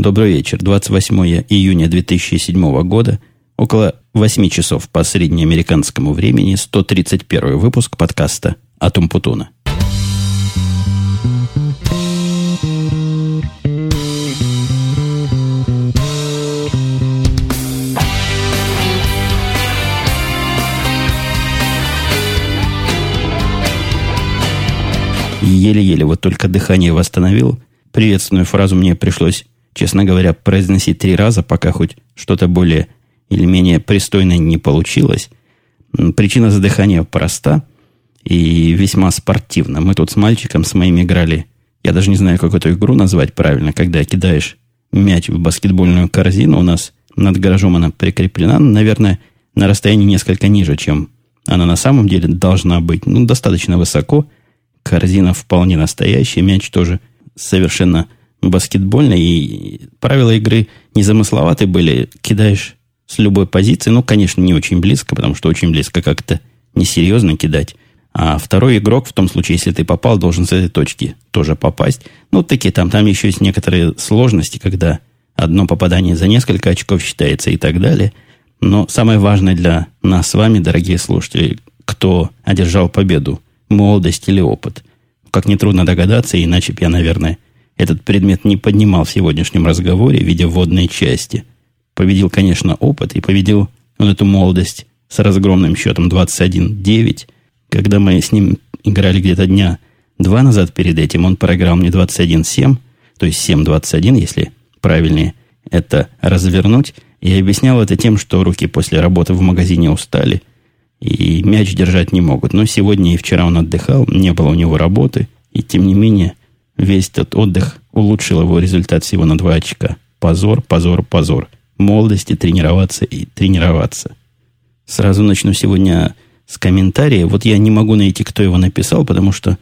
Добрый вечер. 28 июня 2007 года, около 8 часов по среднеамериканскому времени, 131 выпуск подкаста «Атум Путуна». Еле-еле вот только дыхание восстановил. Приветственную фразу мне пришлось честно говоря, произносить три раза, пока хоть что-то более или менее пристойное не получилось. Причина задыхания проста и весьма спортивна. Мы тут с мальчиком с моим играли, я даже не знаю, как эту игру назвать правильно, когда кидаешь мяч в баскетбольную корзину, у нас над гаражом она прикреплена, наверное, на расстоянии несколько ниже, чем она на самом деле должна быть. Ну, достаточно высоко. Корзина вполне настоящая, мяч тоже совершенно баскетбольной, и правила игры незамысловатые были. Кидаешь с любой позиции, ну, конечно, не очень близко, потому что очень близко как-то несерьезно кидать. А второй игрок, в том случае, если ты попал, должен с этой точки тоже попасть. Ну, такие там, там еще есть некоторые сложности, когда одно попадание за несколько очков считается и так далее. Но самое важное для нас с вами, дорогие слушатели, кто одержал победу, молодость или опыт. Как нетрудно догадаться, иначе бы я, наверное, этот предмет не поднимал в сегодняшнем разговоре в виде вводной части. Победил, конечно, опыт, и победил он эту молодость с разгромным счетом 21-9. Когда мы с ним играли где-то дня два назад перед этим, он проиграл мне 21-7, то есть 7-21, если правильнее это развернуть. И объяснял это тем, что руки после работы в магазине устали и мяч держать не могут. Но сегодня и вчера он отдыхал, не было у него работы, и тем не менее Весь этот отдых улучшил его результат всего на 2 очка. Позор, позор, позор. Молодости тренироваться и тренироваться. Сразу начну сегодня с комментария. Вот я не могу найти, кто его написал, потому что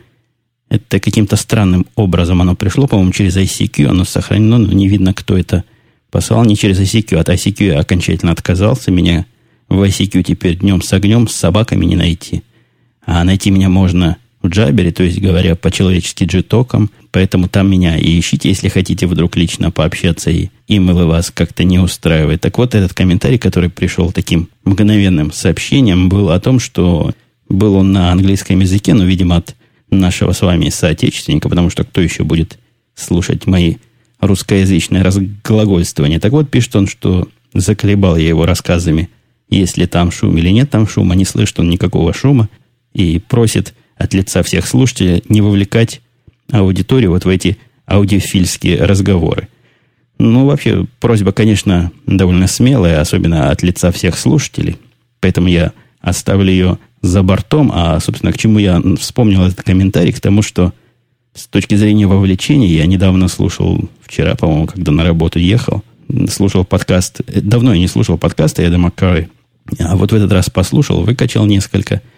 это каким-то странным образом оно пришло, по-моему, через ICQ, оно сохранено, но не видно, кто это послал. Не через ICQ, от ICQ я окончательно отказался. Меня в ICQ теперь днем с огнем, с собаками не найти. А найти меня можно в Джабере, то есть говоря по-человечески джитоком, поэтому там меня и ищите, если хотите вдруг лично пообщаться, и имейлы вас как-то не устраивает. Так вот, этот комментарий, который пришел таким мгновенным сообщением, был о том, что был он на английском языке, но, видимо, от нашего с вами соотечественника, потому что кто еще будет слушать мои русскоязычные разглагольствования. Так вот, пишет он, что заколебал я его рассказами, есть ли там шум или нет там шума, не слышит он никакого шума, и просит от лица всех слушателей не вовлекать аудиторию вот в эти аудиофильские разговоры. Ну, вообще, просьба, конечно, довольно смелая, особенно от лица всех слушателей. Поэтому я оставлю ее за бортом. А, собственно, к чему я вспомнил этот комментарий? К тому, что с точки зрения вовлечения я недавно слушал, вчера, по-моему, когда на работу ехал, слушал подкаст. Давно я не слушал подкаста Эда Маккары. А вот в этот раз послушал, выкачал несколько –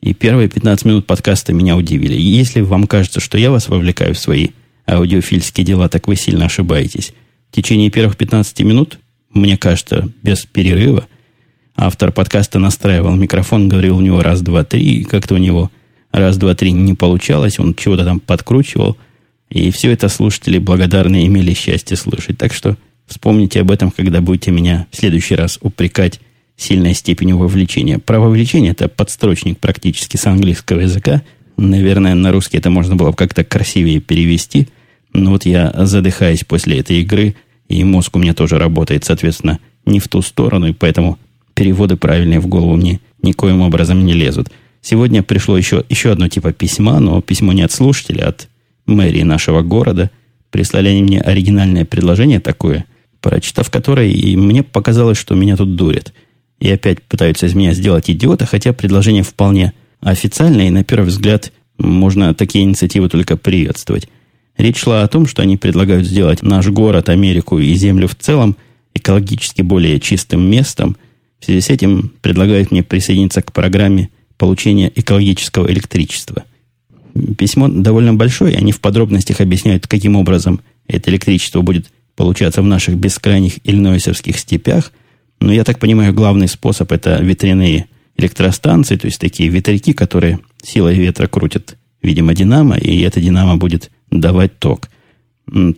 и первые 15 минут подкаста меня удивили. Если вам кажется, что я вас вовлекаю в свои аудиофильские дела, так вы сильно ошибаетесь. В течение первых 15 минут, мне кажется, без перерыва, автор подкаста настраивал микрофон, говорил у него раз, два, три, и как-то у него раз, два, три не получалось, он чего-то там подкручивал, и все это слушатели благодарные имели счастье слышать. Так что вспомните об этом, когда будете меня в следующий раз упрекать сильной степенью вовлечения. Про вовлечение это подстрочник практически с английского языка. Наверное, на русский это можно было бы как-то красивее перевести. Но вот я задыхаюсь после этой игры, и мозг у меня тоже работает, соответственно, не в ту сторону, и поэтому переводы правильные в голову мне никоим образом не лезут. Сегодня пришло еще, еще одно типа письма, но письмо не от слушателя, а от мэрии нашего города. Прислали они мне оригинальное предложение такое, прочитав которое, и мне показалось, что меня тут дурят – и опять пытаются из меня сделать идиота, хотя предложение вполне официальное, и на первый взгляд можно такие инициативы только приветствовать. Речь шла о том, что они предлагают сделать наш город, Америку и Землю в целом экологически более чистым местом. В связи с этим предлагают мне присоединиться к программе получения экологического электричества. Письмо довольно большое, они в подробностях объясняют, каким образом это электричество будет получаться в наших бескрайних иллинойсовских степях – но я так понимаю, главный способ это ветряные электростанции, то есть такие ветряки, которые силой ветра крутят, видимо, динамо, и эта динамо будет давать ток.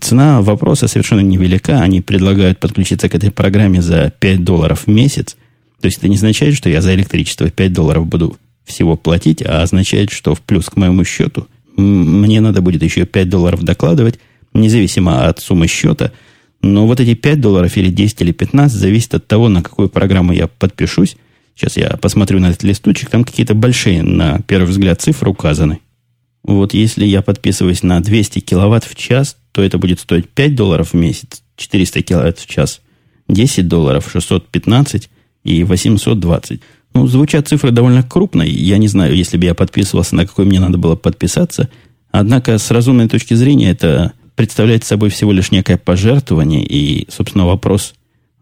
Цена вопроса совершенно невелика. Они предлагают подключиться к этой программе за 5 долларов в месяц. То есть это не означает, что я за электричество 5 долларов буду всего платить, а означает, что в плюс к моему счету мне надо будет еще 5 долларов докладывать, независимо от суммы счета. Но вот эти 5 долларов или 10 или 15 зависит от того, на какую программу я подпишусь. Сейчас я посмотрю на этот листочек. Там какие-то большие, на первый взгляд, цифры указаны. Вот если я подписываюсь на 200 киловатт в час, то это будет стоить 5 долларов в месяц, 400 киловатт в час, 10 долларов, 615 и 820. Ну, звучат цифры довольно крупные. Я не знаю, если бы я подписывался, на какой мне надо было подписаться. Однако, с разумной точки зрения, это представляет собой всего лишь некое пожертвование. И, собственно, вопрос,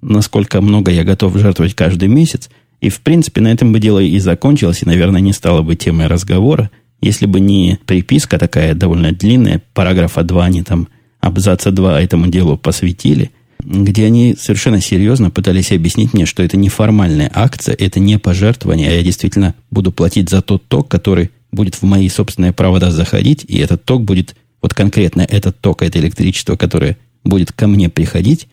насколько много я готов жертвовать каждый месяц. И, в принципе, на этом бы дело и закончилось, и, наверное, не стало бы темой разговора, если бы не приписка такая довольно длинная, параграфа 2 они там абзаца 2 этому делу посвятили, где они совершенно серьезно пытались объяснить мне, что это не формальная акция, это не пожертвование, а я действительно буду платить за тот ток, который будет в мои собственные провода заходить, и этот ток будет, вот конкретно этот ток, это электричество, которое будет ко мне приходить,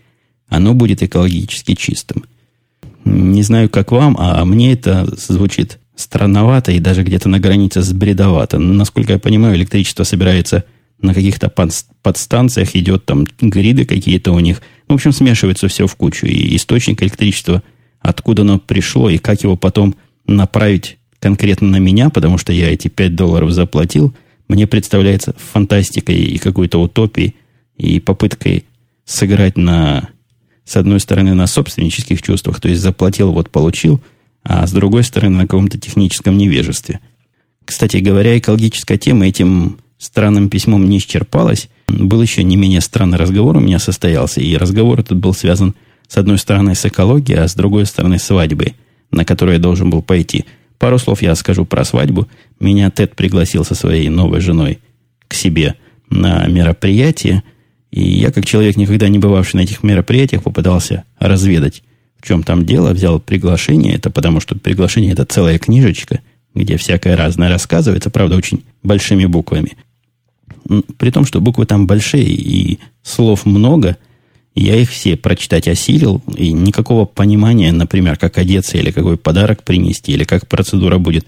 оно будет экологически чистым. Не знаю, как вам, а мне это звучит странновато и даже где-то на границе с бредовато. Насколько я понимаю, электричество собирается на каких-то подстанциях, идет там гриды какие-то у них – в общем, смешивается все в кучу. И источник электричества, откуда оно пришло, и как его потом направить конкретно на меня, потому что я эти 5 долларов заплатил, мне представляется фантастикой и какой-то утопией, и попыткой сыграть на, с одной стороны, на собственнических чувствах, то есть заплатил, вот получил, а с другой стороны, на каком-то техническом невежестве. Кстати говоря, экологическая тема этим странным письмом не исчерпалась. Был еще не менее странный разговор у меня состоялся, и разговор этот был связан с одной стороны с экологией, а с другой стороны свадьбой, на которую я должен был пойти. Пару слов я скажу про свадьбу. Меня Тед пригласил со своей новой женой к себе на мероприятие, и я, как человек, никогда не бывавший на этих мероприятиях, попытался разведать, в чем там дело, взял приглашение. Это потому, что приглашение – это целая книжечка, где всякое разное рассказывается, правда, очень большими буквами – при том, что буквы там большие и слов много, я их все прочитать осилил, и никакого понимания, например, как одеться или какой подарок принести, или как процедура будет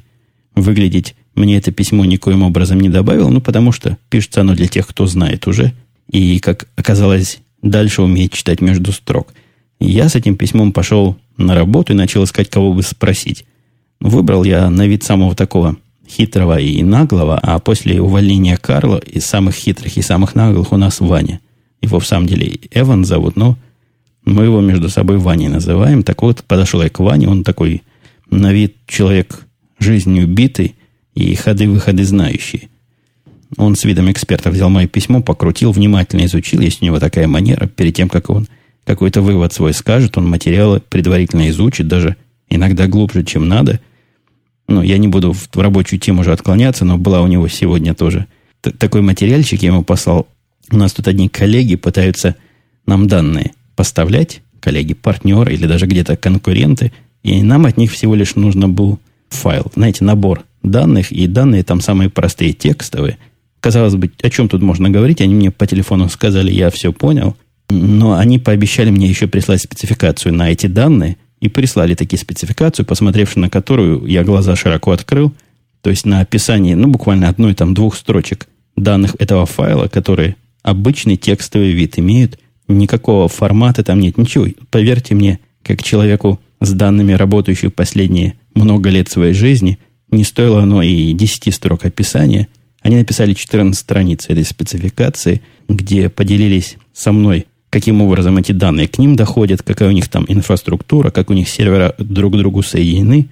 выглядеть, мне это письмо никоим образом не добавило, ну, потому что пишется оно для тех, кто знает уже, и, как оказалось, дальше умеет читать между строк. Я с этим письмом пошел на работу и начал искать, кого бы спросить. Выбрал я на вид самого такого хитрого и наглого, а после увольнения Карла из самых хитрых и самых наглых у нас Ваня. Его в самом деле Эван зовут, но мы его между собой Ваней называем. Так вот, подошел я к Ване, он такой на вид человек жизнью битый и ходы-выходы знающий. Он с видом эксперта взял мое письмо, покрутил, внимательно изучил. Есть у него такая манера. Перед тем, как он какой-то вывод свой скажет, он материалы предварительно изучит, даже иногда глубже, чем надо – ну, я не буду в рабочую тему уже отклоняться, но была у него сегодня тоже такой материальчик, я ему послал. У нас тут одни коллеги пытаются нам данные поставлять, коллеги, партнеры или даже где-то конкуренты, и нам от них всего лишь нужно был файл, знаете, набор данных, и данные там самые простые, текстовые. Казалось бы, о чем тут можно говорить? Они мне по телефону сказали, я все понял, но они пообещали мне еще прислать спецификацию на эти данные, и прислали такие спецификацию, посмотревши на которую я глаза широко открыл, то есть на описании, ну, буквально одной там двух строчек данных этого файла, которые обычный текстовый вид имеют, никакого формата там нет, ничего. Поверьте мне, как человеку с данными, работающим последние много лет своей жизни, не стоило оно и 10 строк описания. Они написали 14 страниц этой спецификации, где поделились со мной каким образом эти данные к ним доходят, какая у них там инфраструктура, как у них сервера друг к другу соединены,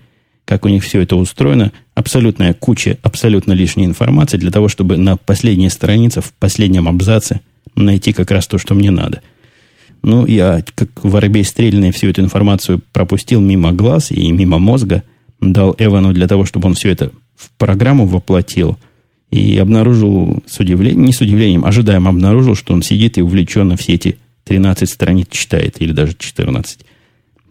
как у них все это устроено. Абсолютная куча абсолютно лишней информации для того, чтобы на последней странице, в последнем абзаце найти как раз то, что мне надо. Ну, я, как воробей стрельный, всю эту информацию пропустил мимо глаз и мимо мозга, дал Эвану для того, чтобы он все это в программу воплотил – и обнаружил с удивлением, не с удивлением, ожидаемо обнаружил, что он сидит и увлеченно все эти 13 страниц читает, или даже 14.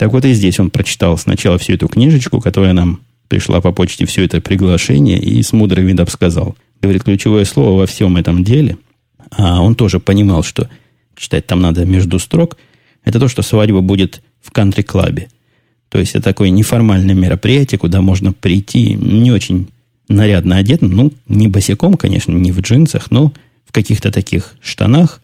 Так вот и здесь он прочитал сначала всю эту книжечку, которая нам пришла по почте, все это приглашение, и с мудрым видом сказал. Говорит, ключевое слово во всем этом деле а он тоже понимал, что читать там надо между строк, это то, что свадьба будет в кантри-клабе. То есть это такое неформальное мероприятие, куда можно прийти не очень нарядно одетым, ну, не босиком, конечно, не в джинсах, но в каких-то таких штанах,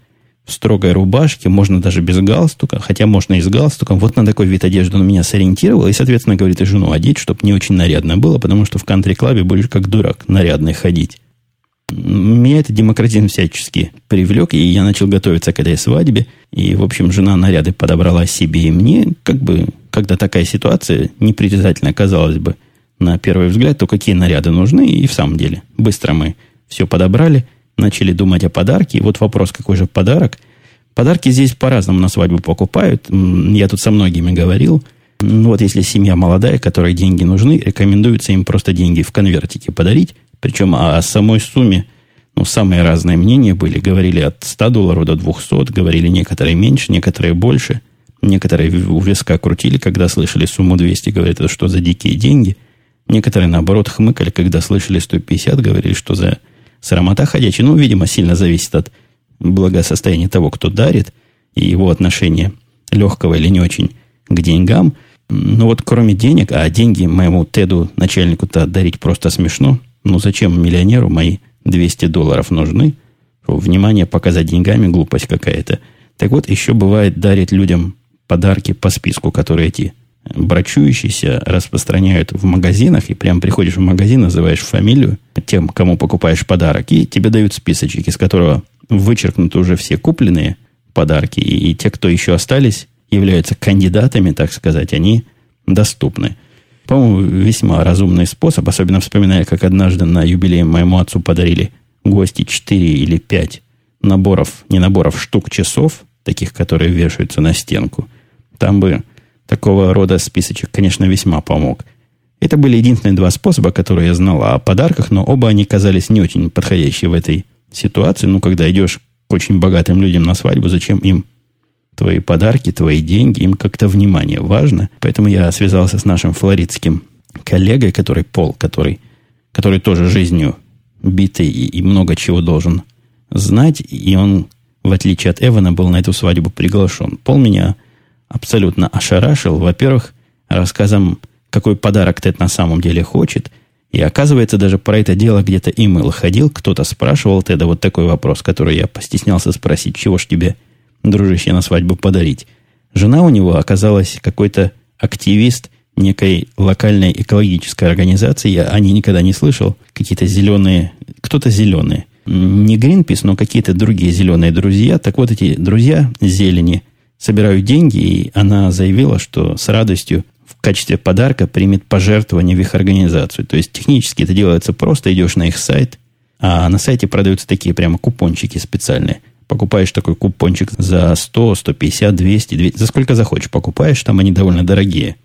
строгой рубашке, можно даже без галстука, хотя можно и с галстуком. Вот на такой вид одежды он меня сориентировал, и, соответственно, говорит, и жену одеть, чтобы не очень нарядно было, потому что в кантри-клабе будешь как дурак нарядный ходить. Меня это демократизм всячески привлек, и я начал готовиться к этой свадьбе. И, в общем, жена наряды подобрала себе и мне. Как бы, когда такая ситуация непритязательно казалось бы, на первый взгляд, то какие наряды нужны. И в самом деле, быстро мы все подобрали, начали думать о подарке. И вот вопрос, какой же подарок. Подарки здесь по-разному на свадьбу покупают. Я тут со многими говорил. Ну, вот если семья молодая, которой деньги нужны, рекомендуется им просто деньги в конвертике подарить причем о самой сумме, ну, самые разные мнения были. Говорили от 100 долларов до 200, говорили некоторые меньше, некоторые больше. Некоторые у виска крутили, когда слышали сумму 200, говорят, это что за дикие деньги. Некоторые, наоборот, хмыкали, когда слышали 150, говорили, что за срамота ходячая. Ну, видимо, сильно зависит от благосостояния того, кто дарит, и его отношения легкого или не очень к деньгам. Ну вот кроме денег, а деньги моему Теду, начальнику-то дарить просто смешно. Ну, зачем миллионеру мои 200 долларов нужны? Внимание показать деньгами, глупость какая-то. Так вот, еще бывает дарить людям подарки по списку, которые эти брачующиеся распространяют в магазинах, и прям приходишь в магазин, называешь фамилию тем, кому покупаешь подарок, и тебе дают списочек, из которого вычеркнуты уже все купленные подарки, и, и те, кто еще остались, являются кандидатами, так сказать, они доступны. По-моему, весьма разумный способ, особенно вспоминая, как однажды на юбилей моему отцу подарили гости 4 или 5 наборов, не наборов, штук часов, таких, которые вешаются на стенку. Там бы такого рода списочек, конечно, весьма помог. Это были единственные два способа, которые я знал о подарках, но оба они казались не очень подходящие в этой ситуации. Ну, когда идешь к очень богатым людям на свадьбу, зачем им твои подарки, твои деньги, им как-то внимание важно. Поэтому я связался с нашим флоридским коллегой, который Пол, который, который тоже жизнью битый и, и много чего должен знать. И он, в отличие от Эвана, был на эту свадьбу приглашен. Пол меня абсолютно ошарашил. Во-первых, рассказом, какой подарок Тед на самом деле хочет. И оказывается, даже про это дело где-то имейл ходил. Кто-то спрашивал Теда вот такой вопрос, который я постеснялся спросить. Чего ж тебе дружище на свадьбу подарить. Жена у него оказалась какой-то активист некой локальной экологической организации. Я о ней никогда не слышал. Какие-то зеленые, кто-то зеленые. Не Гринпис, но какие-то другие зеленые друзья. Так вот, эти друзья зелени собирают деньги, и она заявила, что с радостью в качестве подарка примет пожертвование в их организацию. То есть технически это делается просто, идешь на их сайт, а на сайте продаются такие прямо купончики специальные покупаешь такой купончик за 100, 150, 200, 200, за сколько захочешь покупаешь, там они довольно дорогие,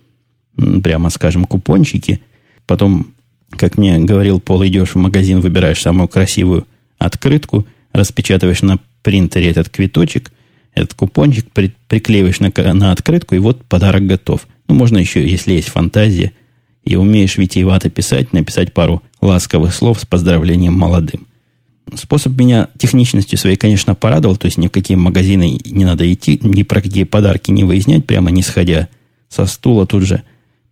прямо скажем, купончики. Потом, как мне говорил Пол, идешь в магазин, выбираешь самую красивую открытку, распечатываешь на принтере этот квиточек, этот купончик при, приклеиваешь на, на открытку, и вот подарок готов. Ну, можно еще, если есть фантазия, и умеешь витиевато писать, написать пару ласковых слов с поздравлением молодым. Способ меня техничностью своей, конечно, порадовал. То есть ни в какие магазины не надо идти, ни про какие подарки не выяснять, прямо не сходя со стула тут же.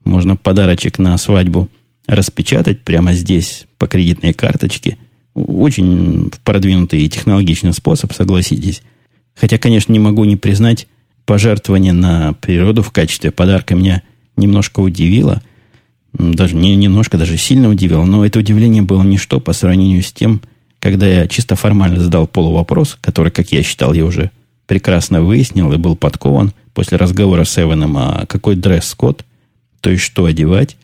Можно подарочек на свадьбу распечатать прямо здесь по кредитной карточке. Очень продвинутый и технологичный способ, согласитесь. Хотя, конечно, не могу не признать, пожертвование на природу в качестве подарка меня немножко удивило. Даже не немножко, даже сильно удивило. Но это удивление было ничто по сравнению с тем, когда я чисто формально задал Полу вопрос, который, как я считал, я уже прекрасно выяснил и был подкован после разговора с Эваном, а какой дресс-код, то есть что одевать.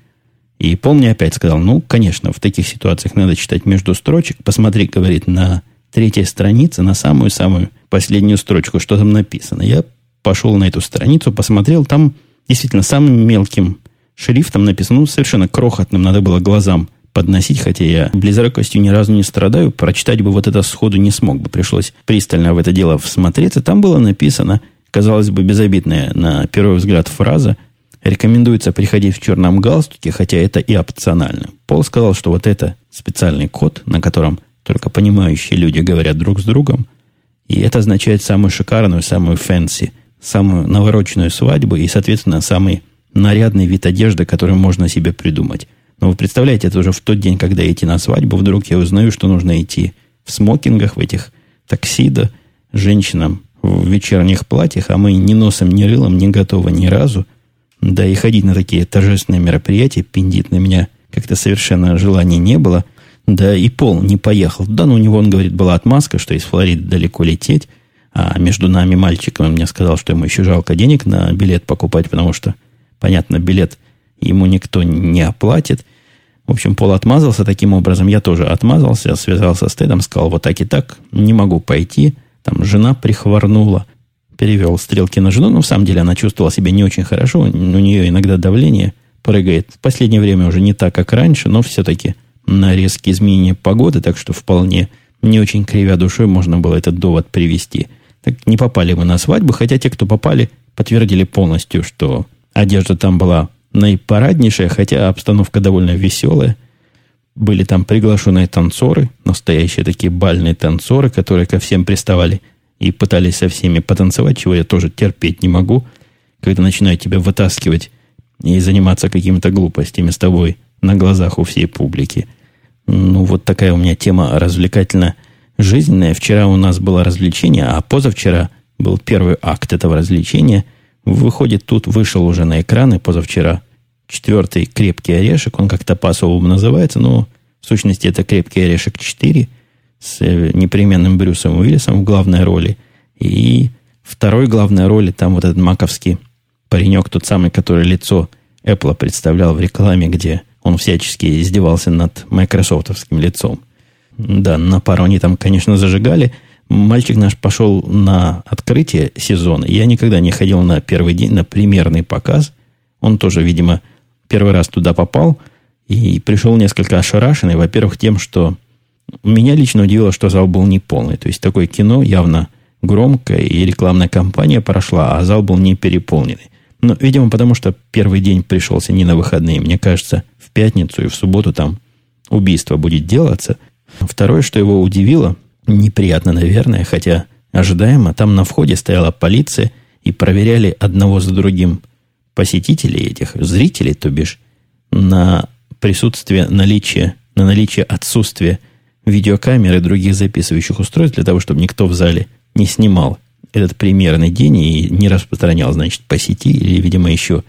И Пол мне опять сказал, ну, конечно, в таких ситуациях надо читать между строчек. Посмотри, говорит, на третьей странице, на самую-самую последнюю строчку, что там написано. Я пошел на эту страницу, посмотрел, там действительно самым мелким шрифтом написано, ну, совершенно крохотным, надо было глазам подносить, хотя я близорукостью ни разу не страдаю, прочитать бы вот это сходу не смог бы. Пришлось пристально в это дело всмотреться. Там было написано, казалось бы, безобидная на первый взгляд фраза, рекомендуется приходить в черном галстуке, хотя это и опционально. Пол сказал, что вот это специальный код, на котором только понимающие люди говорят друг с другом, И это означает самую шикарную, самую fancy, самую навороченную свадьбу и, соответственно, самый нарядный вид одежды, который можно себе придумать. Но вы представляете, это уже в тот день, когда идти на свадьбу, вдруг я узнаю, что нужно идти в смокингах, в этих tuxedo, женщинам в вечерних платьях, а мы ни носом, ни рылом не готовы ни разу. Да и ходить на такие торжественные мероприятия, пиндит на меня как-то совершенно желания не было. Да и Пол не поехал. Да, ну у него, он говорит, была отмазка, что из Флориды далеко лететь. А между нами мальчиком он мне сказал, что ему еще жалко денег на билет покупать, потому что, понятно, билет ему никто не оплатит. В общем, Пол отмазался таким образом. Я тоже отмазался, связался с Тедом, сказал вот так и так, не могу пойти. Там жена прихворнула. Перевел стрелки на жену, но в самом деле она чувствовала себя не очень хорошо. У нее иногда давление прыгает. В последнее время уже не так, как раньше, но все-таки на резкие изменения погоды, так что вполне не очень кривя душой можно было этот довод привести. Так не попали мы на свадьбу, хотя те, кто попали, подтвердили полностью, что одежда там была наипараднейшая, хотя обстановка довольно веселая. Были там приглашенные танцоры, настоящие такие бальные танцоры, которые ко всем приставали и пытались со всеми потанцевать, чего я тоже терпеть не могу, когда начинают тебя вытаскивать и заниматься какими-то глупостями с тобой на глазах у всей публики. Ну, вот такая у меня тема развлекательно жизненная. Вчера у нас было развлечение, а позавчера был первый акт этого развлечения. Выходит, тут вышел уже на экраны позавчера четвертый крепкий орешек, он как-то по-особому называется, но в сущности это крепкий орешек 4 с э, непременным Брюсом Уиллисом в главной роли. И второй главной роли там вот этот маковский паренек, тот самый, который лицо Apple представлял в рекламе, где он всячески издевался над майкрософтовским лицом. Да, на пару они там, конечно, зажигали. Мальчик наш пошел на открытие сезона. Я никогда не ходил на первый день, на примерный показ. Он тоже, видимо, первый раз туда попал и пришел несколько ошарашенный, во-первых, тем, что меня лично удивило, что зал был не полный. То есть такое кино явно громкое, и рекламная кампания прошла, а зал был не переполненный. Но, видимо, потому что первый день пришелся не на выходные. Мне кажется, пятницу и в субботу там убийство будет делаться. Второе, что его удивило, неприятно, наверное, хотя ожидаемо, там на входе стояла полиция и проверяли одного за другим посетителей этих, зрителей, то бишь, на присутствие, наличие, на наличие отсутствия видеокамер и других записывающих устройств для того, чтобы никто в зале не снимал этот примерный день и не распространял, значит, по сети или, видимо, еще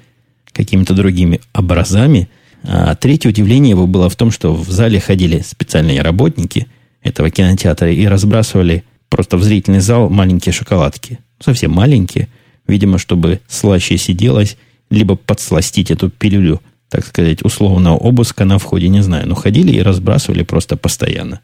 какими-то другими образами. А третье удивление его было в том, что в зале ходили специальные работники этого кинотеатра и разбрасывали просто в зрительный зал маленькие шоколадки. Совсем маленькие, видимо, чтобы слаще сиделось либо подсластить эту пилюлю, так сказать, условного обыска на входе, не знаю. Но ходили и разбрасывали просто постоянно.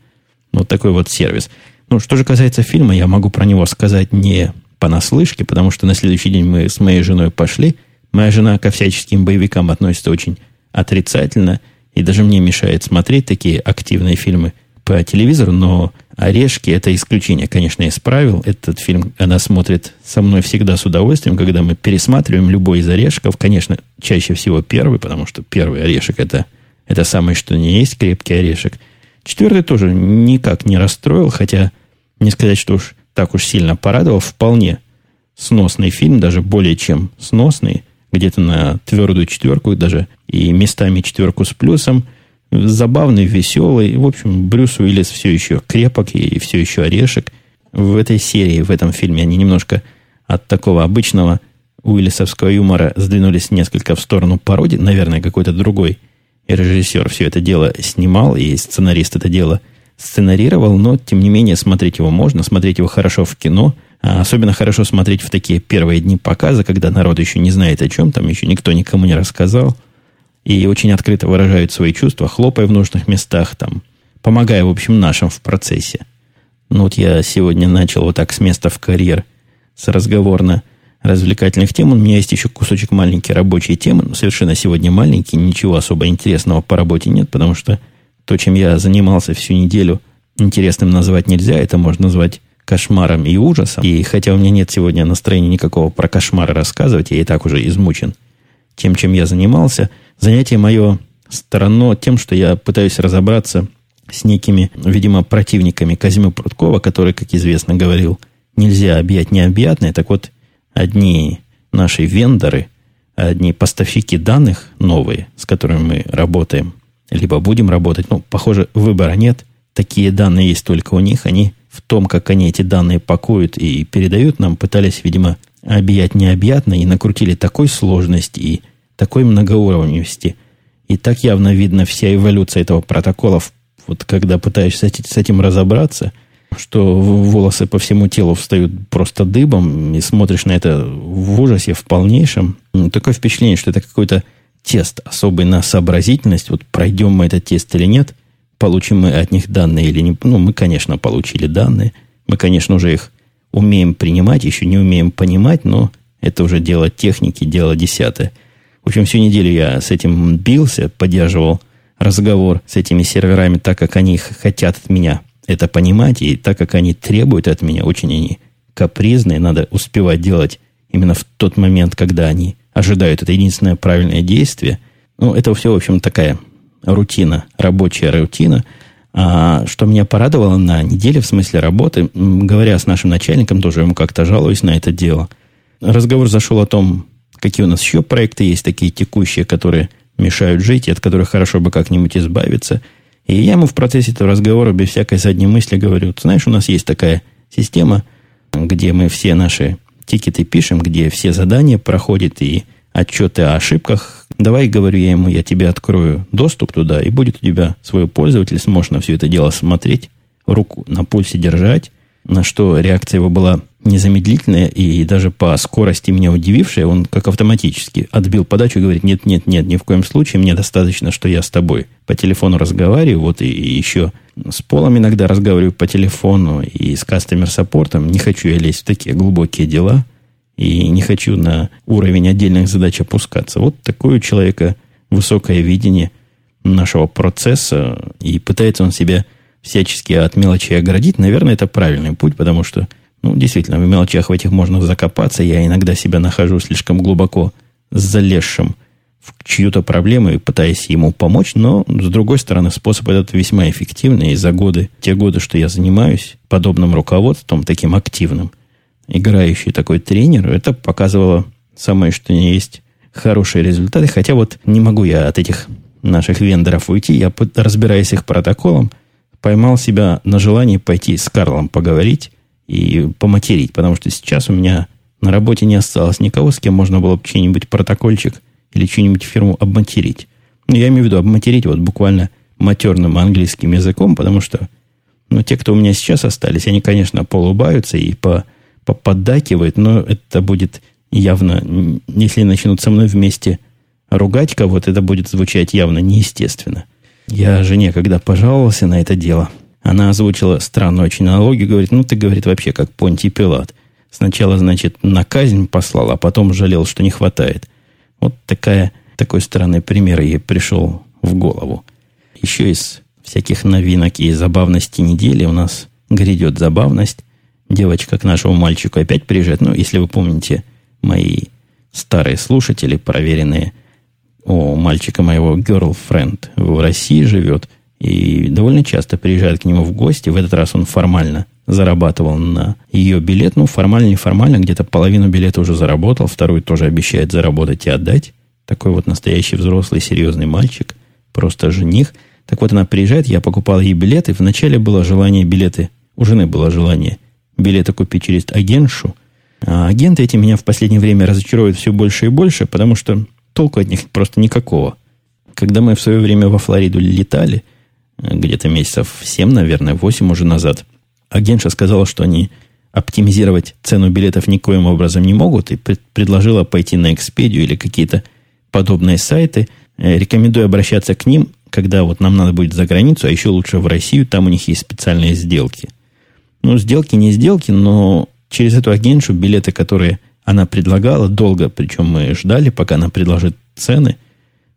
Вот такой вот сервис. Ну, что же касается фильма, я могу про него сказать не понаслышке, потому что на следующий день мы с моей женой пошли. Моя жена ко всяческим боевикам относится очень отрицательно, и даже мне мешает смотреть такие активные фильмы по телевизору, но «Орешки» — это исключение, конечно, из правил. Этот фильм она смотрит со мной всегда с удовольствием, когда мы пересматриваем любой из «Орешков». Конечно, чаще всего первый, потому что первый «Орешек» — это, это самый что ни есть крепкий орешек. Четвертый тоже никак не расстроил, хотя не сказать, что уж так уж сильно порадовал. Вполне сносный фильм, даже более чем сносный, где-то на твердую четверку, даже и местами четверку с плюсом – забавный, веселый. В общем, Брюс Уиллис все еще крепок и все еще орешек. В этой серии, в этом фильме они немножко от такого обычного уиллисовского юмора сдвинулись несколько в сторону пародии. Наверное, какой-то другой режиссер все это дело снимал, и сценарист это дело сценарировал, но, тем не менее, смотреть его можно, смотреть его хорошо в кино, особенно хорошо смотреть в такие первые дни показа, когда народ еще не знает о чем, там еще никто никому не рассказал – и очень открыто выражают свои чувства, хлопая в нужных местах, там, помогая, в общем, нашим в процессе. Ну вот я сегодня начал вот так с места в карьер, с разговорно-развлекательных тем. У меня есть еще кусочек маленький рабочей темы, но совершенно сегодня маленький, ничего особо интересного по работе нет, потому что то, чем я занимался всю неделю, интересным назвать нельзя, это можно назвать кошмаром и ужасом. И хотя у меня нет сегодня настроения никакого про кошмары рассказывать, я и так уже измучен тем, чем я занимался – Занятие мое стороно тем, что я пытаюсь разобраться с некими, видимо, противниками Казима Пруткова, который, как известно, говорил нельзя объять необъятное. Так вот, одни наши вендоры, одни поставщики данных новые, с которыми мы работаем, либо будем работать, ну, похоже, выбора нет. Такие данные есть только у них. Они в том, как они эти данные пакуют и передают нам, пытались, видимо, объять необъятно и накрутили такой сложности и такой многоуровневости. И так явно видно вся эволюция этого протокола, вот когда пытаешься с этим разобраться, что волосы по всему телу встают просто дыбом, и смотришь на это в ужасе, в полнейшем. Такое впечатление, что это какой-то тест особый на сообразительность. Вот пройдем мы этот тест или нет, получим мы от них данные или не. Ну, мы, конечно, получили данные. Мы, конечно, уже их умеем принимать, еще не умеем понимать, но это уже дело техники, дело десятое. В общем, всю неделю я с этим бился, поддерживал разговор с этими серверами так, как они хотят от меня это понимать, и так, как они требуют от меня, очень они капризные, надо успевать делать именно в тот момент, когда они ожидают. Это единственное правильное действие. Ну, это все, в общем, такая рутина, рабочая рутина – а, что меня порадовало на неделе в смысле работы, говоря с нашим начальником, тоже ему как-то жалуюсь на это дело. Разговор зашел о том, какие у нас еще проекты есть, такие текущие, которые мешают жить, и от которых хорошо бы как-нибудь избавиться. И я ему в процессе этого разговора без всякой задней мысли говорю, знаешь, у нас есть такая система, где мы все наши тикеты пишем, где все задания проходят и отчеты о ошибках. Давай, говорю я ему, я тебе открою доступ туда, и будет у тебя свой пользователь, сможешь на все это дело смотреть, руку на пульсе держать, на что реакция его была незамедлительная и даже по скорости меня удивившая, он как автоматически отбил подачу и говорит, нет, нет, нет, ни в коем случае, мне достаточно, что я с тобой по телефону разговариваю, вот и, и еще с Полом иногда разговариваю по телефону и с кастомер-саппортом, не хочу я лезть в такие глубокие дела, и не хочу на уровень отдельных задач опускаться. Вот такое у человека высокое видение нашего процесса, и пытается он себя всячески от мелочей оградить. Наверное, это правильный путь, потому что, ну, действительно, в мелочах в этих можно закопаться. Я иногда себя нахожу слишком глубоко залезшим в чью-то проблему и пытаясь ему помочь, но, с другой стороны, способ этот весьма эффективный, и за годы, те годы, что я занимаюсь подобным руководством, таким активным – играющий такой тренер, это показывало самое, что не есть хорошие результаты. Хотя вот не могу я от этих наших вендоров уйти. Я, разбираясь их протоколом, поймал себя на желании пойти с Карлом поговорить и поматерить, потому что сейчас у меня на работе не осталось никого, с кем можно было бы чей-нибудь протокольчик или чью-нибудь фирму обматерить. Ну, я имею в виду обматерить вот буквально матерным английским языком, потому что ну, те, кто у меня сейчас остались, они, конечно, полубаются и по поподдакивает, но это будет явно, если начнут со мной вместе ругать кого-то, это будет звучать явно неестественно. Я жене, когда пожаловался на это дело, она озвучила странную очень аналогию, говорит, ну ты, говорит, вообще как Понтий Пилат. Сначала, значит, на казнь послал, а потом жалел, что не хватает. Вот такая, такой странный пример ей пришел в голову. Еще из всяких новинок и забавностей недели у нас грядет забавность девочка к нашему мальчику опять приезжает. Ну, если вы помните, мои старые слушатели, проверенные, у мальчика моего girlfriend в России живет и довольно часто приезжает к нему в гости. В этот раз он формально зарабатывал на ее билет. Ну, формально, неформально, где-то половину билета уже заработал, вторую тоже обещает заработать и отдать. Такой вот настоящий взрослый, серьезный мальчик, просто жених. Так вот, она приезжает, я покупал ей билеты. Вначале было желание билеты, у жены было желание билеты купить через агентшу. А агенты эти меня в последнее время разочаровывают все больше и больше, потому что толку от них просто никакого. Когда мы в свое время во Флориду летали, где-то месяцев 7, наверное, 8 уже назад, агентша сказала, что они оптимизировать цену билетов никоим образом не могут, и предложила пойти на Expedia или какие-то подобные сайты. Э, рекомендую обращаться к ним, когда вот нам надо будет за границу, а еще лучше в Россию, там у них есть специальные сделки – ну, сделки не сделки, но через эту агентшу билеты, которые она предлагала, долго, причем мы ждали, пока она предложит цены,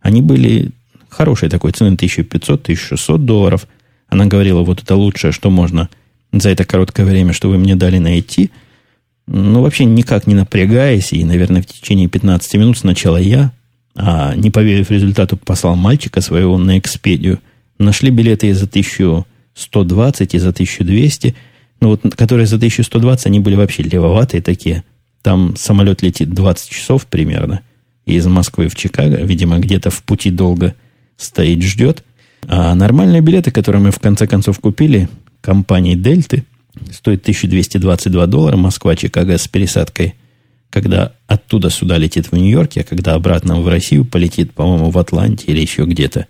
они были хорошей такой цены, 1500-1600 долларов. Она говорила, вот это лучшее, что можно за это короткое время, что вы мне дали найти. Ну, вообще никак не напрягаясь, и, наверное, в течение 15 минут сначала я, а не поверив результату, послал мальчика своего на экспедию. Нашли билеты и за 1120, и за 1200, Ну вот, которые за 1120, они были вообще левоватые такие. Там самолет летит 20 часов примерно из Москвы в Чикаго. Видимо, где-то в пути долго стоит, ждет. А нормальные билеты, которые мы в конце концов купили, компании Дельты, стоят 1222 доллара Москва-Чикаго с пересадкой – когда оттуда сюда летит в Нью-Йорке, а когда обратно в Россию полетит, по-моему, в Атланте или еще где-то.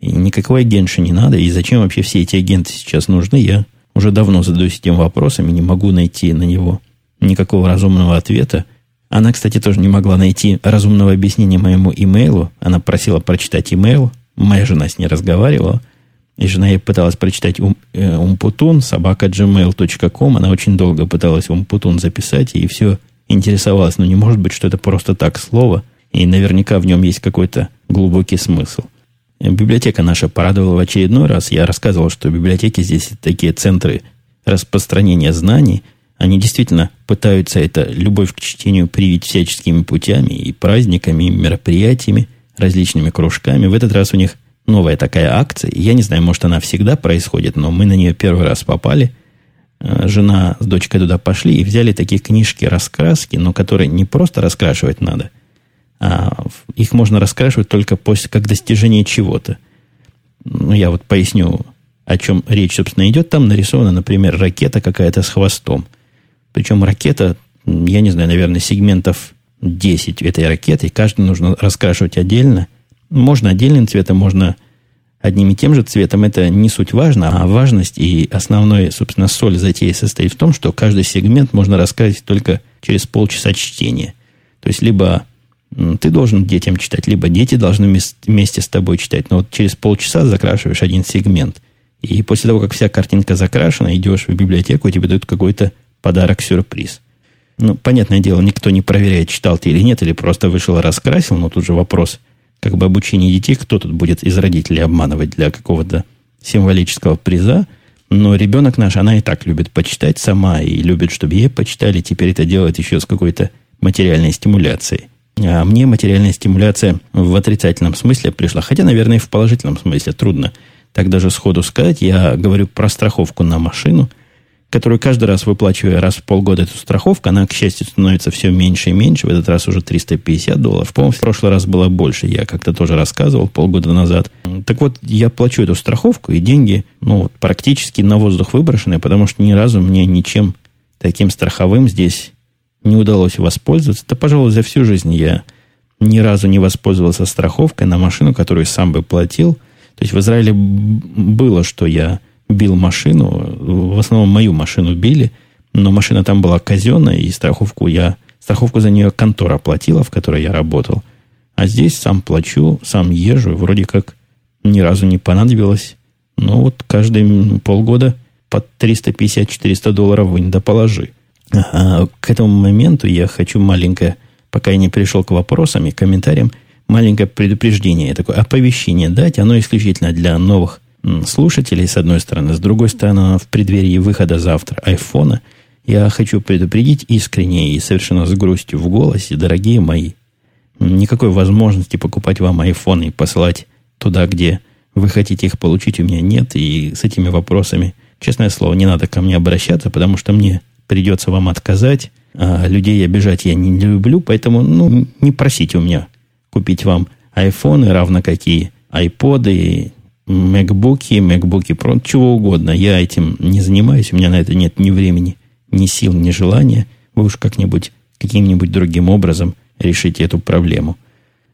И никакой агентши не надо. И зачем вообще все эти агенты сейчас нужны, я уже давно задаюсь этим вопросом и не могу найти на него никакого разумного ответа. Она, кстати, тоже не могла найти разумного объяснения моему имейлу. Она просила прочитать имейл. Моя жена с ней разговаривала. И жена ей пыталась прочитать ум, э, умпутун, собака gmail.com. Она очень долго пыталась умпутун записать, и все интересовалась, но не может быть, что это просто так слово, и наверняка в нем есть какой-то глубокий смысл. Библиотека наша порадовала в очередной раз. Я рассказывал, что библиотеки здесь такие центры распространения знаний. Они действительно пытаются это любовь к чтению привить всяческими путями и праздниками, и мероприятиями, различными кружками. В этот раз у них новая такая акция. Я не знаю, может, она всегда происходит, но мы на нее первый раз попали – Э, жена с дочкой туда пошли и взяли такие книжки раскраски, но которые не просто раскрашивать надо, их можно раскрашивать только после, как достижение чего-то. Ну, я вот поясню, о чем речь, собственно, идет. Там нарисована, например, ракета какая-то с хвостом. Причем ракета, я не знаю, наверное, сегментов 10 этой ракеты. Каждый нужно раскрашивать отдельно. Можно отдельным цветом, можно одним и тем же цветом, это не суть важно, а важность и основной, собственно, соль затеи состоит в том, что каждый сегмент можно рассказать только через полчаса чтения. То есть, либо ты должен детям читать, либо дети должны вместе с тобой читать. Но вот через полчаса закрашиваешь один сегмент. И после того, как вся картинка закрашена, идешь в библиотеку, и тебе дают какой-то подарок-сюрприз. Ну, понятное дело, никто не проверяет, читал ты или нет, или просто вышел и раскрасил, но тут же вопрос – как бы обучение детей, кто тут будет из родителей обманывать для какого-то символического приза. Но ребенок наш, она и так любит почитать сама и любит, чтобы ей почитали. Теперь это делает еще с какой-то материальной стимуляцией. А мне материальная стимуляция в отрицательном смысле пришла. Хотя, наверное, и в положительном смысле трудно так даже сходу сказать. Я говорю про страховку на машину – которую каждый раз выплачивая раз в полгода эту страховку, она, к счастью, становится все меньше и меньше. В этот раз уже 350 долларов. По-моему, в прошлый раз было больше. Я как-то тоже рассказывал полгода назад. Так вот, я плачу эту страховку, и деньги, ну, практически на воздух выброшены, потому что ни разу мне ничем таким страховым здесь не удалось воспользоваться. Да, пожалуй, за всю жизнь я ни разу не воспользовался страховкой на машину, которую сам бы платил. То есть в Израиле было, что я бил машину. В основном мою машину били, но машина там была казенная, и страховку я... Страховку за нее контора платила, в которой я работал. А здесь сам плачу, сам езжу, вроде как ни разу не понадобилось. Но вот каждые полгода под 350-400 долларов вынь да. К этому моменту я хочу маленькое, пока я не пришел к вопросам и комментариям, маленькое предупреждение, такое оповещение дать. Оно исключительно для новых слушателей, с одной стороны. С другой стороны, в преддверии выхода завтра айфона я хочу предупредить искренне и совершенно с грустью в голосе, дорогие мои, никакой возможности покупать вам айфон и посылать туда, где вы хотите их получить, у меня нет. И с этими вопросами, честное слово, не надо ко мне обращаться, потому что мне придется вам отказать. А людей обижать я не люблю, поэтому ну, не просите у меня купить вам айфоны, равно какие айподы, MacBook, MacBook Pro, чего угодно. Я этим не занимаюсь, у меня на это нет ни времени, ни сил, ни желания. Вы уж как-нибудь, каким-нибудь другим образом решите эту проблему.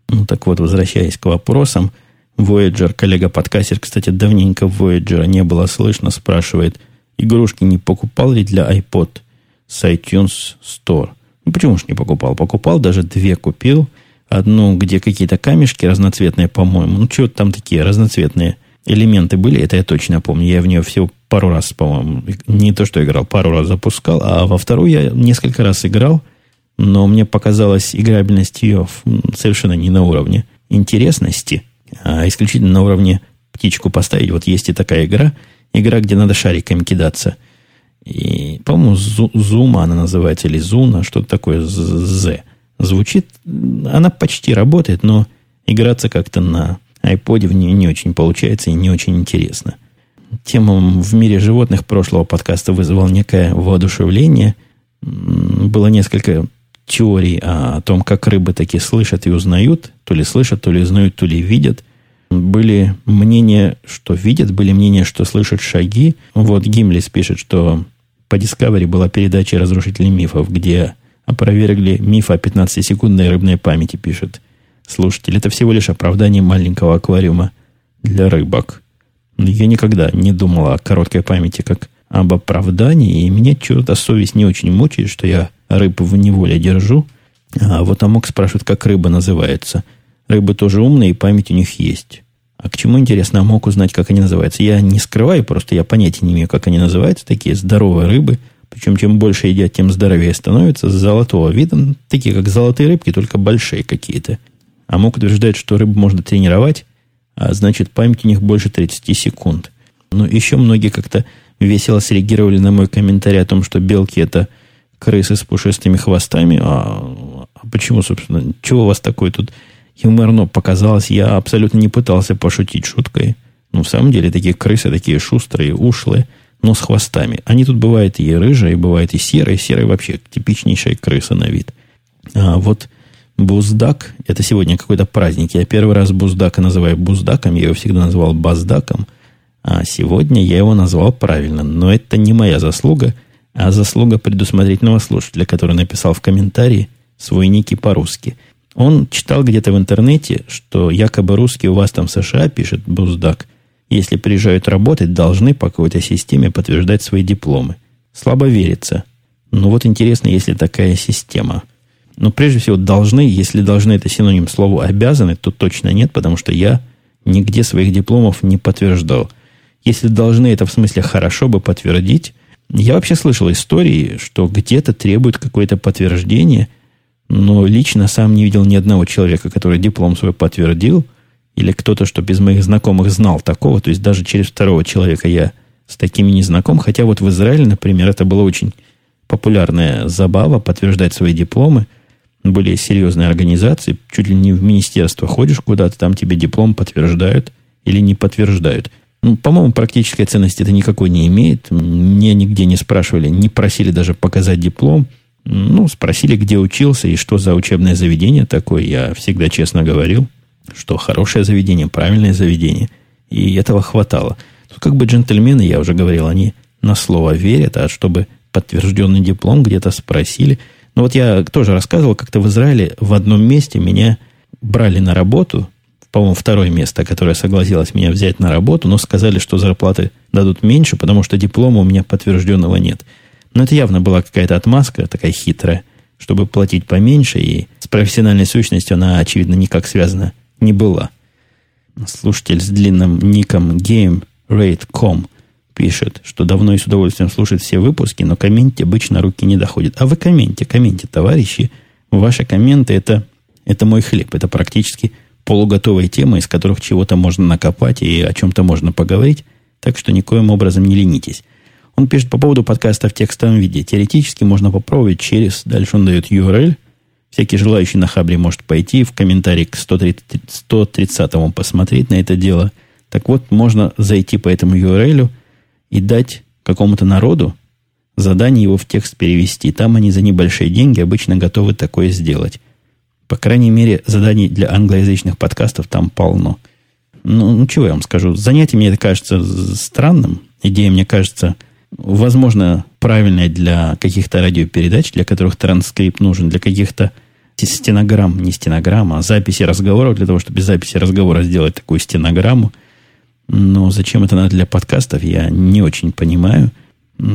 Ну так вот, возвращаясь к вопросам, Voyager, коллега-подкастер, кстати, давненько Voyager не было слышно, спрашивает, игрушки не покупал ли для iPod с iTunes Store? Ну, почему же не покупал? Покупал, даже две купил – одну, где какие-то камешки разноцветные, по-моему. Ну, что там такие разноцветные элементы были, это я точно помню. Я в нее всего пару раз, по-моему, не то что играл, пару раз запускал, а во вторую я несколько раз играл, но мне показалась играбельность ее совершенно не на уровне интересности, а исключительно на уровне птичку поставить. Вот есть и такая игра, игра, где надо шариками кидаться. И, по-моему, Зума она называется, или Зуна, что-то такое, З. Звучит, она почти работает, но играться как-то на iPod в нее не очень получается и не очень интересно. тема в мире животных прошлого подкаста вызвала некое воодушевление. Было несколько теорий о том, как рыбы такие слышат и узнают. То ли слышат, то ли узнают, то ли видят. Были мнения, что видят, были мнения, что слышат шаги. Вот Гимлис пишет, что по Discovery была передача «Разрушители мифов», где опровергли миф о 15-секундной рыбной памяти, пишет слушатель. Это всего лишь оправдание маленького аквариума для рыбок. Я никогда не думал о короткой памяти как об оправдании, и мне что-то совесть не очень мучает, что я рыб в неволе держу. А вот Амок спрашивает, как рыба называется. Рыбы тоже умные, и память у них есть. А к чему, интересно, Амок узнать, как они называются? Я не скрываю, просто я понятия не имею, как они называются. Такие здоровые рыбы. Причем, чем больше едят, тем здоровее становятся. Золотого вида. Такие, как золотые рыбки, только большие какие-то. Амок утверждает, что рыбу можно тренировать, а значит, память у них больше 30 секунд. Но еще многие как-то весело среагировали на мой комментарий о том, что белки это крысы с пушистыми хвостами. А, а почему, собственно, чего у вас такое тут юморно показалось? Я абсолютно не пытался пошутить шуткой. Ну, в самом деле, такие крысы, такие шустрые, ушлые, но с хвостами. Они тут бывают и рыжие, бывают и серые. Серые вообще типичнейшая крыса на вид. А вот Буздак, это сегодня какой-то праздник. Я первый раз Буздака называю Буздаком, я его всегда называл Баздаком, а сегодня я его назвал правильно. Но это не моя заслуга, а заслуга предусмотрительного слушателя, который написал в комментарии свой ники по-русски. Он читал где-то в интернете, что якобы русские у вас там в США, пишет Буздак, если приезжают работать, должны по какой-то системе подтверждать свои дипломы. Слабо верится. Но вот интересно, если такая система – но прежде всего должны, если должны это синоним слову обязаны, то точно нет, потому что я нигде своих дипломов не подтверждал. Если должны, это в смысле хорошо бы подтвердить. Я вообще слышал истории, что где-то требуют какое-то подтверждение, но лично сам не видел ни одного человека, который диплом свой подтвердил, или кто-то, что без моих знакомых знал такого, то есть даже через второго человека я с такими не знаком, хотя вот в Израиле, например, это была очень популярная забава подтверждать свои дипломы – более серьезные организации, чуть ли не в министерство ходишь куда-то, там тебе диплом подтверждают или не подтверждают. Ну, по-моему, практической ценности это никакой не имеет. Мне нигде не спрашивали, не просили даже показать диплом. Ну, спросили, где учился и что за учебное заведение такое. Я всегда честно говорил, что хорошее заведение, правильное заведение. И этого хватало. Тут как бы джентльмены, я уже говорил, они на слово верят, а чтобы подтвержденный диплом где-то спросили – ну вот я тоже рассказывал, как-то в Израиле в одном месте меня брали на работу, по-моему, второе место, которое согласилось меня взять на работу, но сказали, что зарплаты дадут меньше, потому что диплома у меня подтвержденного нет. Но это явно была какая-то отмазка такая хитрая, чтобы платить поменьше, и с профессиональной сущностью она, очевидно, никак связана не была. Слушатель с длинным ником GameRate.com пишет, что давно и с удовольствием слушает все выпуски, но комменте обычно руки не доходят. А вы комменте, комменте, товарищи. Ваши комменты это, это мой хлеб. Это практически полуготовые темы, из которых чего-то можно накопать и о чем-то можно поговорить. Так что никоим образом не ленитесь. Он пишет по поводу подкаста в текстовом виде. Теоретически можно попробовать через... Дальше он дает URL. Всякий желающий на Хабре может пойти в комментарий к 130, 130 посмотреть на это дело. Так вот, можно зайти по этому URL и дать какому-то народу задание его в текст перевести. Там они за небольшие деньги обычно готовы такое сделать. По крайней мере, заданий для англоязычных подкастов там полно. Ну, ну чего я вам скажу? Занятие мне это кажется странным. Идея мне кажется, возможно, правильная для каких-то радиопередач, для которых транскрипт нужен, для каких-то стенограмм, не стенограмма, а записи разговоров, для того, чтобы записи разговора сделать такую стенограмму – но зачем это надо для подкастов, я не очень понимаю.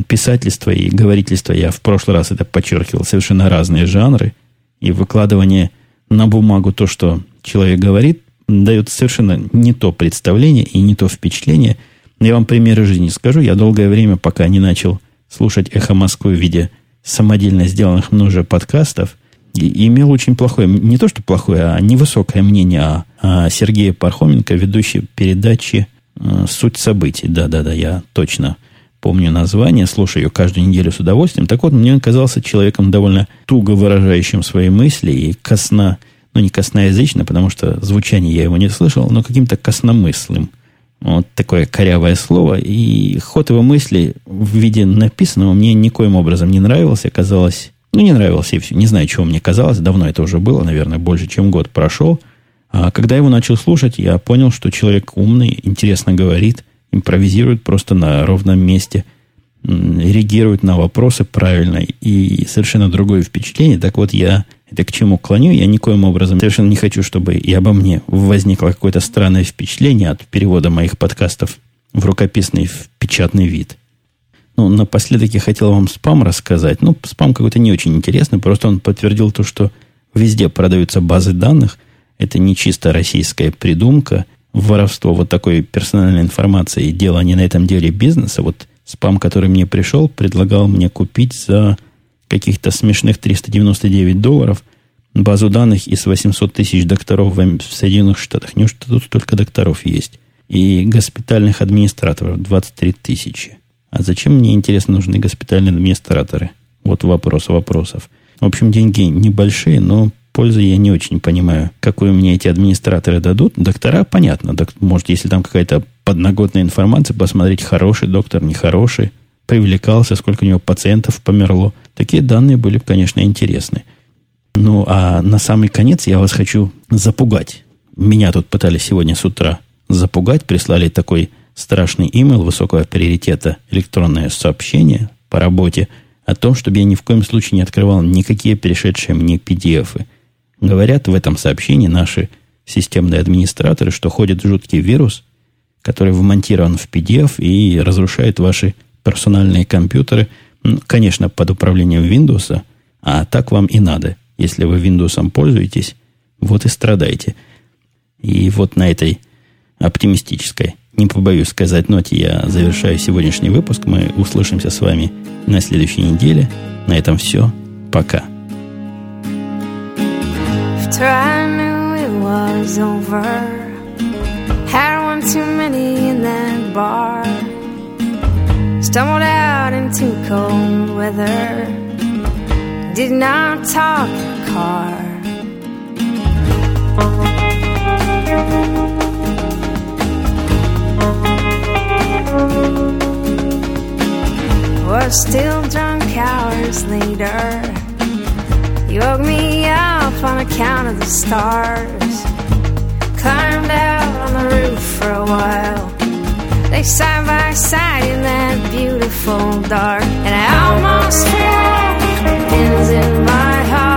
Писательство и говорительство, я в прошлый раз это подчеркивал, совершенно разные жанры. И выкладывание на бумагу то, что человек говорит, дает совершенно не то представление и не то впечатление. Я вам примеры жизни скажу. Я долгое время, пока не начал слушать «Эхо Москвы» в виде самодельно сделанных же подкастов, и имел очень плохое, не то что плохое, а невысокое мнение о, о Сергее Пархоменко, ведущей передачи Э, суть событий. Да-да-да, я точно помню название, слушаю ее каждую неделю с удовольствием. Так вот, мне он казался человеком довольно туго выражающим свои мысли и косно, ну не косноязычно, потому что звучание я его не слышал, но каким-то косномыслым. Вот такое корявое слово. И ход его мысли в виде написанного мне никоим образом не нравился. Казалось, ну, не нравился и все. Не знаю, чего мне казалось. Давно это уже было, наверное, больше, чем год прошел. А когда его начал слушать, я понял, что человек умный, интересно говорит, импровизирует просто на ровном месте, реагирует на вопросы правильно и совершенно другое впечатление. Так вот, я это к чему клоню? Я никоим образом совершенно не хочу, чтобы и обо мне возникло какое-то странное впечатление от перевода моих подкастов в рукописный, в печатный вид. Ну, напоследок я хотел вам спам рассказать. Ну, спам какой-то не очень интересный, просто он подтвердил то, что везде продаются базы данных. Это не чисто российская придумка, воровство вот такой персональной информации дело не на этом деле бизнеса. Вот спам, который мне пришел, предлагал мне купить за каких-то смешных 399 долларов базу данных из 800 тысяч докторов в Соединенных Штатах. Неужто тут столько докторов есть? И госпитальных администраторов 23 тысячи. А зачем мне, интересно, нужны госпитальные администраторы? Вот вопрос вопросов. В общем, деньги небольшие, но пользы я не очень понимаю, какую мне эти администраторы дадут. Доктора, понятно. Док, может, если там какая-то подноготная информация, посмотреть, хороший доктор, нехороший, привлекался, сколько у него пациентов померло. Такие данные были, конечно, интересны. Ну, а на самый конец я вас хочу запугать. Меня тут пытались сегодня с утра запугать, прислали такой страшный имейл высокого приоритета, электронное сообщение по работе о том, чтобы я ни в коем случае не открывал никакие перешедшие мне PDF. Говорят в этом сообщении наши системные администраторы, что ходит жуткий вирус, который вмонтирован в PDF и разрушает ваши персональные компьютеры – Конечно, под управлением Windows, а так вам и надо. Если вы Windows пользуетесь, вот и страдаете. И вот на этой оптимистической, не побоюсь сказать ноте, я завершаю сегодняшний выпуск. Мы услышимся с вами на следующей неделе. На этом все. Пока. Had one too many in that bar. Stumbled out into cold weather. Did not talk in a car. Was still drunk hours later. You woke me up on account of the stars. Climbed out on the roof for a while they side by side in that beautiful dark. And I almost the pins in my heart.